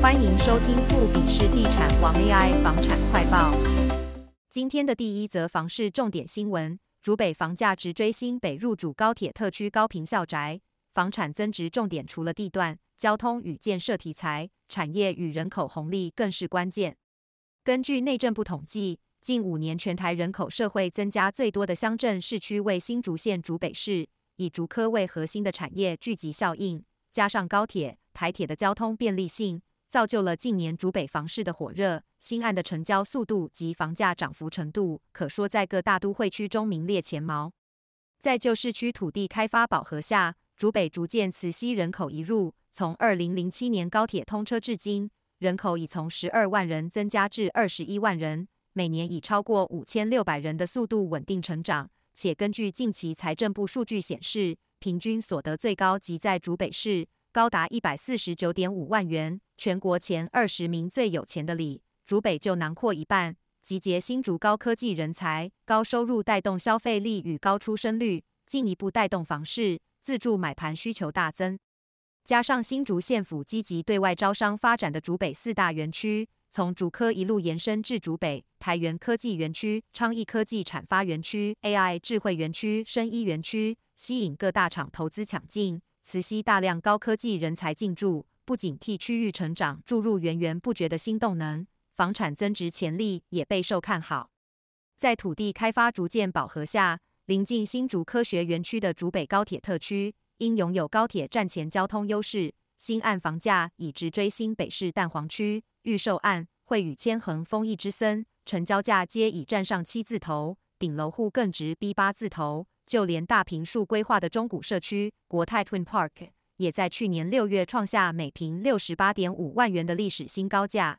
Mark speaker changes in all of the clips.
Speaker 1: 欢迎收听富比士地产王 AI 房产快报。今天的第一则房市重点新闻：竹北房价直追新北入主高铁特区高屏校宅，房产增值重点除了地段、交通与建设题材，产业与人口红利更是关键。根据内政部统计，近五年全台人口社会增加最多的乡镇市区为新竹县竹北市，以竹科为核心的产业聚集效应，加上高铁、台铁的交通便利性。造就了近年竹北房市的火热，新案的成交速度及房价涨幅程度，可说在各大都会区中名列前茅。在旧市区土地开发饱和下，竹北逐渐磁吸人口移入。从二零零七年高铁通车至今，人口已从十二万人增加至二十一万人，每年以超过五千六百人的速度稳定成长。且根据近期财政部数据显示，平均所得最高即在竹北市。高达一百四十九点五万元，全国前二十名最有钱的里，竹北就囊括一半，集结新竹高科技人才、高收入带动消费力与高出生率，进一步带动房市自住买盘需求大增。加上新竹县府积极对外招商发展的竹北四大园区，从竹科一路延伸至竹北、台元科技园区、昌亿科技产发园区、AI 智慧园区、深医园区，吸引各大厂投资抢进。磁吸大量高科技人才进驻，不仅替区域成长注入源源不绝的新动能，房产增值潜力也备受看好。在土地开发逐渐饱和下，临近新竹科学园区的竹北高铁特区，因拥有高铁站前交通优势，新案房价已直追新北市蛋黄区预售案，惠宇千恒、丰益之森，成交价皆已站上七字头，顶楼户更直逼八字头。就连大坪树规划的中古社区国泰 Twin Park，也在去年六月创下每坪六十八点五万元的历史新高价。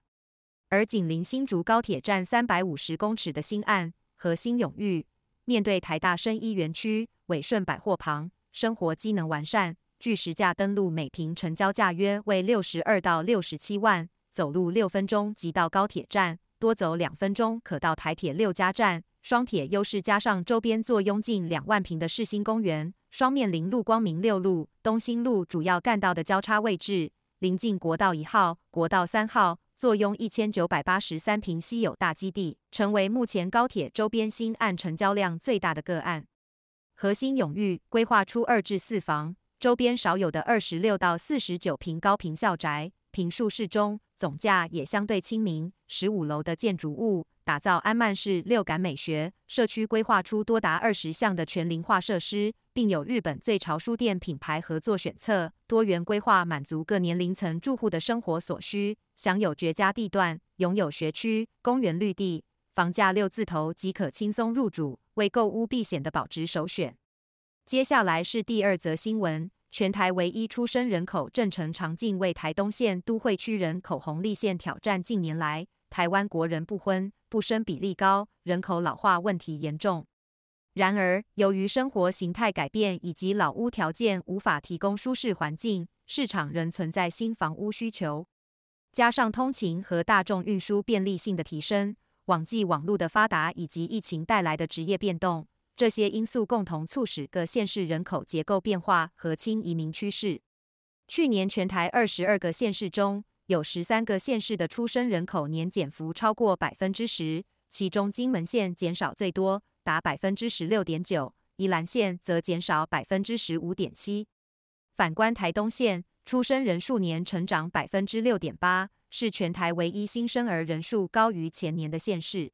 Speaker 1: 而紧邻新竹高铁站三百五十公尺的新案和新永裕，面对台大生医园区伟顺百货旁，生活机能完善，据实价登录每坪成交价约为六十二到六十七万，走路六分钟即到高铁站，多走两分钟可到台铁六家站。双铁优势加上周边坐拥近两万平的世新公园，双面临路光明六路、东兴路主要干道的交叉位置，临近国道一号、国道三号，坐拥一千九百八十三平稀有大基地，成为目前高铁周边新案成交量最大的个案。核心永裕规划出二至四房，周边少有的二十六到四十九平高屏校宅，坪数适中，总价也相对亲民，十五楼的建筑物。打造安曼式六感美学社区，规划出多达二十项的全龄化设施，并有日本最潮书店品牌合作选册，多元规划满足各年龄层住户的生活所需。享有绝佳地段，拥有学区、公园绿地，房价六字头即可轻松入主，为购屋避险的保值首选。接下来是第二则新闻：全台唯一出生人口正成长进为台东县都会区人口红利线挑战。近年来，台湾国人不婚不生比例高，人口老化问题严重。然而，由于生活形态改变以及老屋条件无法提供舒适环境，市场仍存在新房屋需求。加上通勤和大众运输便利性的提升，网际网路的发达以及疫情带来的职业变动，这些因素共同促使各县市人口结构变化和轻移民趋势。去年全台二十二个县市中，有十三个县市的出生人口年减幅超过百分之十，其中金门县减少最多，达百分之十六点九；宜兰县则减少百分之十五点七。反观台东县，出生人数年成长百分之六点八，是全台唯一新生儿人数高于前年的县市。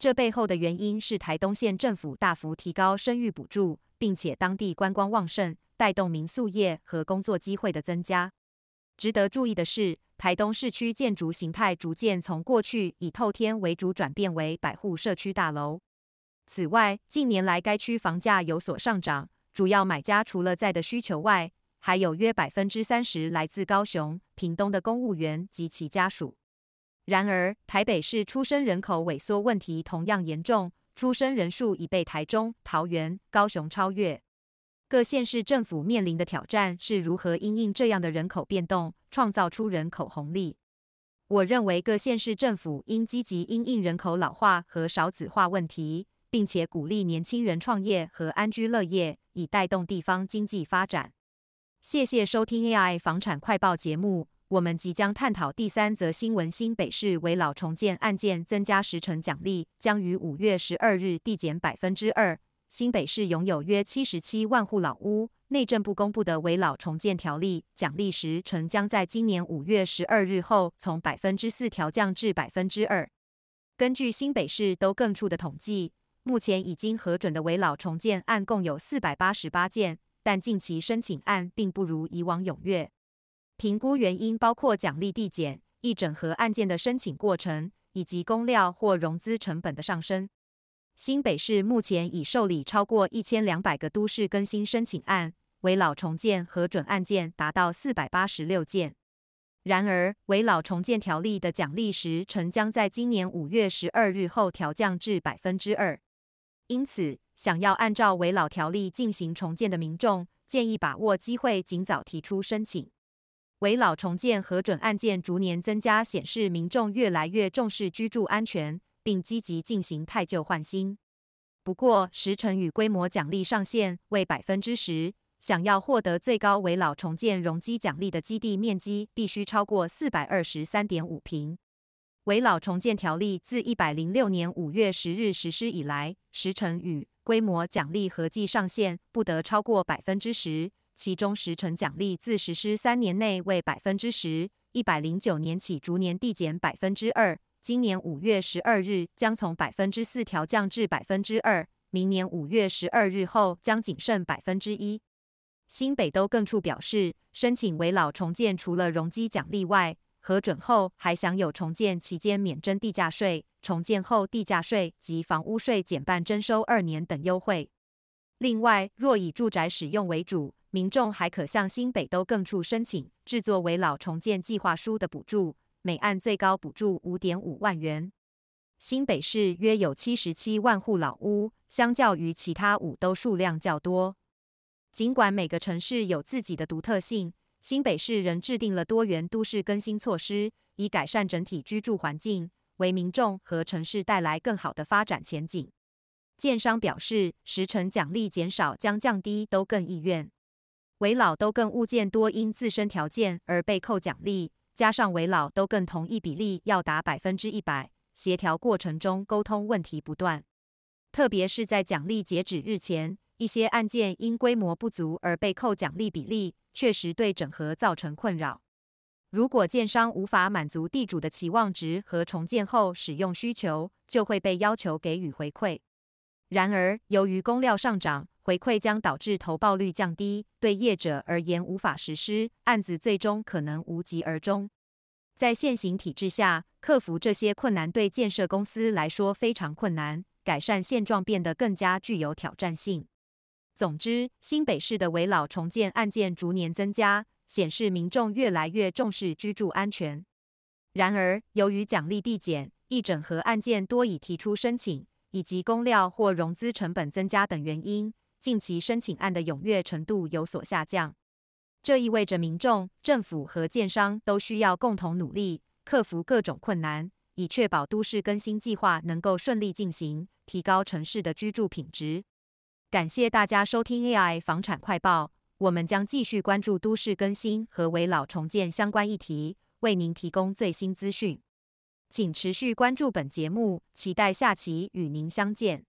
Speaker 1: 这背后的原因是台东县政府大幅提高生育补助，并且当地观光旺盛，带动民宿业和工作机会的增加。值得注意的是，台东市区建筑形态逐渐从过去以透天为主转变为百户社区大楼。此外，近年来该区房价有所上涨，主要买家除了在的需求外，还有约百分之三十来自高雄、屏东的公务员及其家属。然而，台北市出生人口萎缩问题同样严重，出生人数已被台中、桃园、高雄超越。各县市政府面临的挑战是如何因应这样的人口变动，创造出人口红利。我认为各县市政府应积极因应人口老化和少子化问题，并且鼓励年轻人创业和安居乐业，以带动地方经济发展。谢谢收听 AI 房产快报节目。我们即将探讨第三则新闻：新北市危老重建案件增加时程奖励将于五月十二日递减百分之二。新北市拥有约七十七万户老屋，内政部公布的危老重建条例奖励时程将在今年五月十二日后从百分之四调降至百分之二。根据新北市都更处的统计，目前已经核准的危老重建案共有四百八十八件，但近期申请案并不如以往踊跃。评估原因包括奖励递减、一整合案件的申请过程，以及公料或融资成本的上升。新北市目前已受理超过一千两百个都市更新申请案，危老重建核准案件达到四百八十六件。然而，危老重建条例的奖励时程将在今年五月十二日后调降至百分之二。因此，想要按照危老条例进行重建的民众，建议把握机会，尽早提出申请。危老重建核准案件逐年增加，显示民众越来越重视居住安全，并积极进行汰旧换新。不过，时程与规模奖励上限为百分之十，想要获得最高危老重建容积奖励的基地面积必须超过四百二十三点五坪。危老重建条例自一百零六年五月十日实施以来，时程与规模奖励合计上限不得超过百分之十。其中时程奖励自实施三年内为百分之十，一百零九年起逐年递减百分之二，今年五月十二日将从百分之四调降至百分之二，明年五月十二日后将仅剩百分之一。新北都更处表示，申请危老重建除了容积奖励外，核准后还享有重建期间免征地价税、重建后地价税及房屋税减半征收二年等优惠。另外，若以住宅使用为主，民众还可向新北都更处申请制作为老重建计划书的补助，每案最高补助五点五万元。新北市约有七十七万户老屋，相较于其他五都数量较多。尽管每个城市有自己的独特性，新北市仍制定了多元都市更新措施，以改善整体居住环境，为民众和城市带来更好的发展前景。建商表示，时程奖励减少将降低都更意愿。危老都更物件多因自身条件而被扣奖励，加上危老都更同意比例要达百分之一百，协调过程中沟通问题不断。特别是在奖励截止日前，一些案件因规模不足而被扣奖励比例，确实对整合造成困扰。如果建商无法满足地主的期望值和重建后使用需求，就会被要求给予回馈。然而，由于工料上涨，回馈将导致投报率降低，对业者而言无法实施，案子最终可能无疾而终。在现行体制下，克服这些困难对建设公司来说非常困难，改善现状变得更加具有挑战性。总之，新北市的围老重建案件逐年增加，显示民众越来越重视居住安全。然而，由于奖励递减、一整合案件多已提出申请，以及工料或融资成本增加等原因，近期申请案的踊跃程度有所下降，这意味着民众、政府和建商都需要共同努力，克服各种困难，以确保都市更新计划能够顺利进行，提高城市的居住品质。感谢大家收听 AI 房产快报，我们将继续关注都市更新和危老重建相关议题，为您提供最新资讯。请持续关注本节目，期待下期与您相见。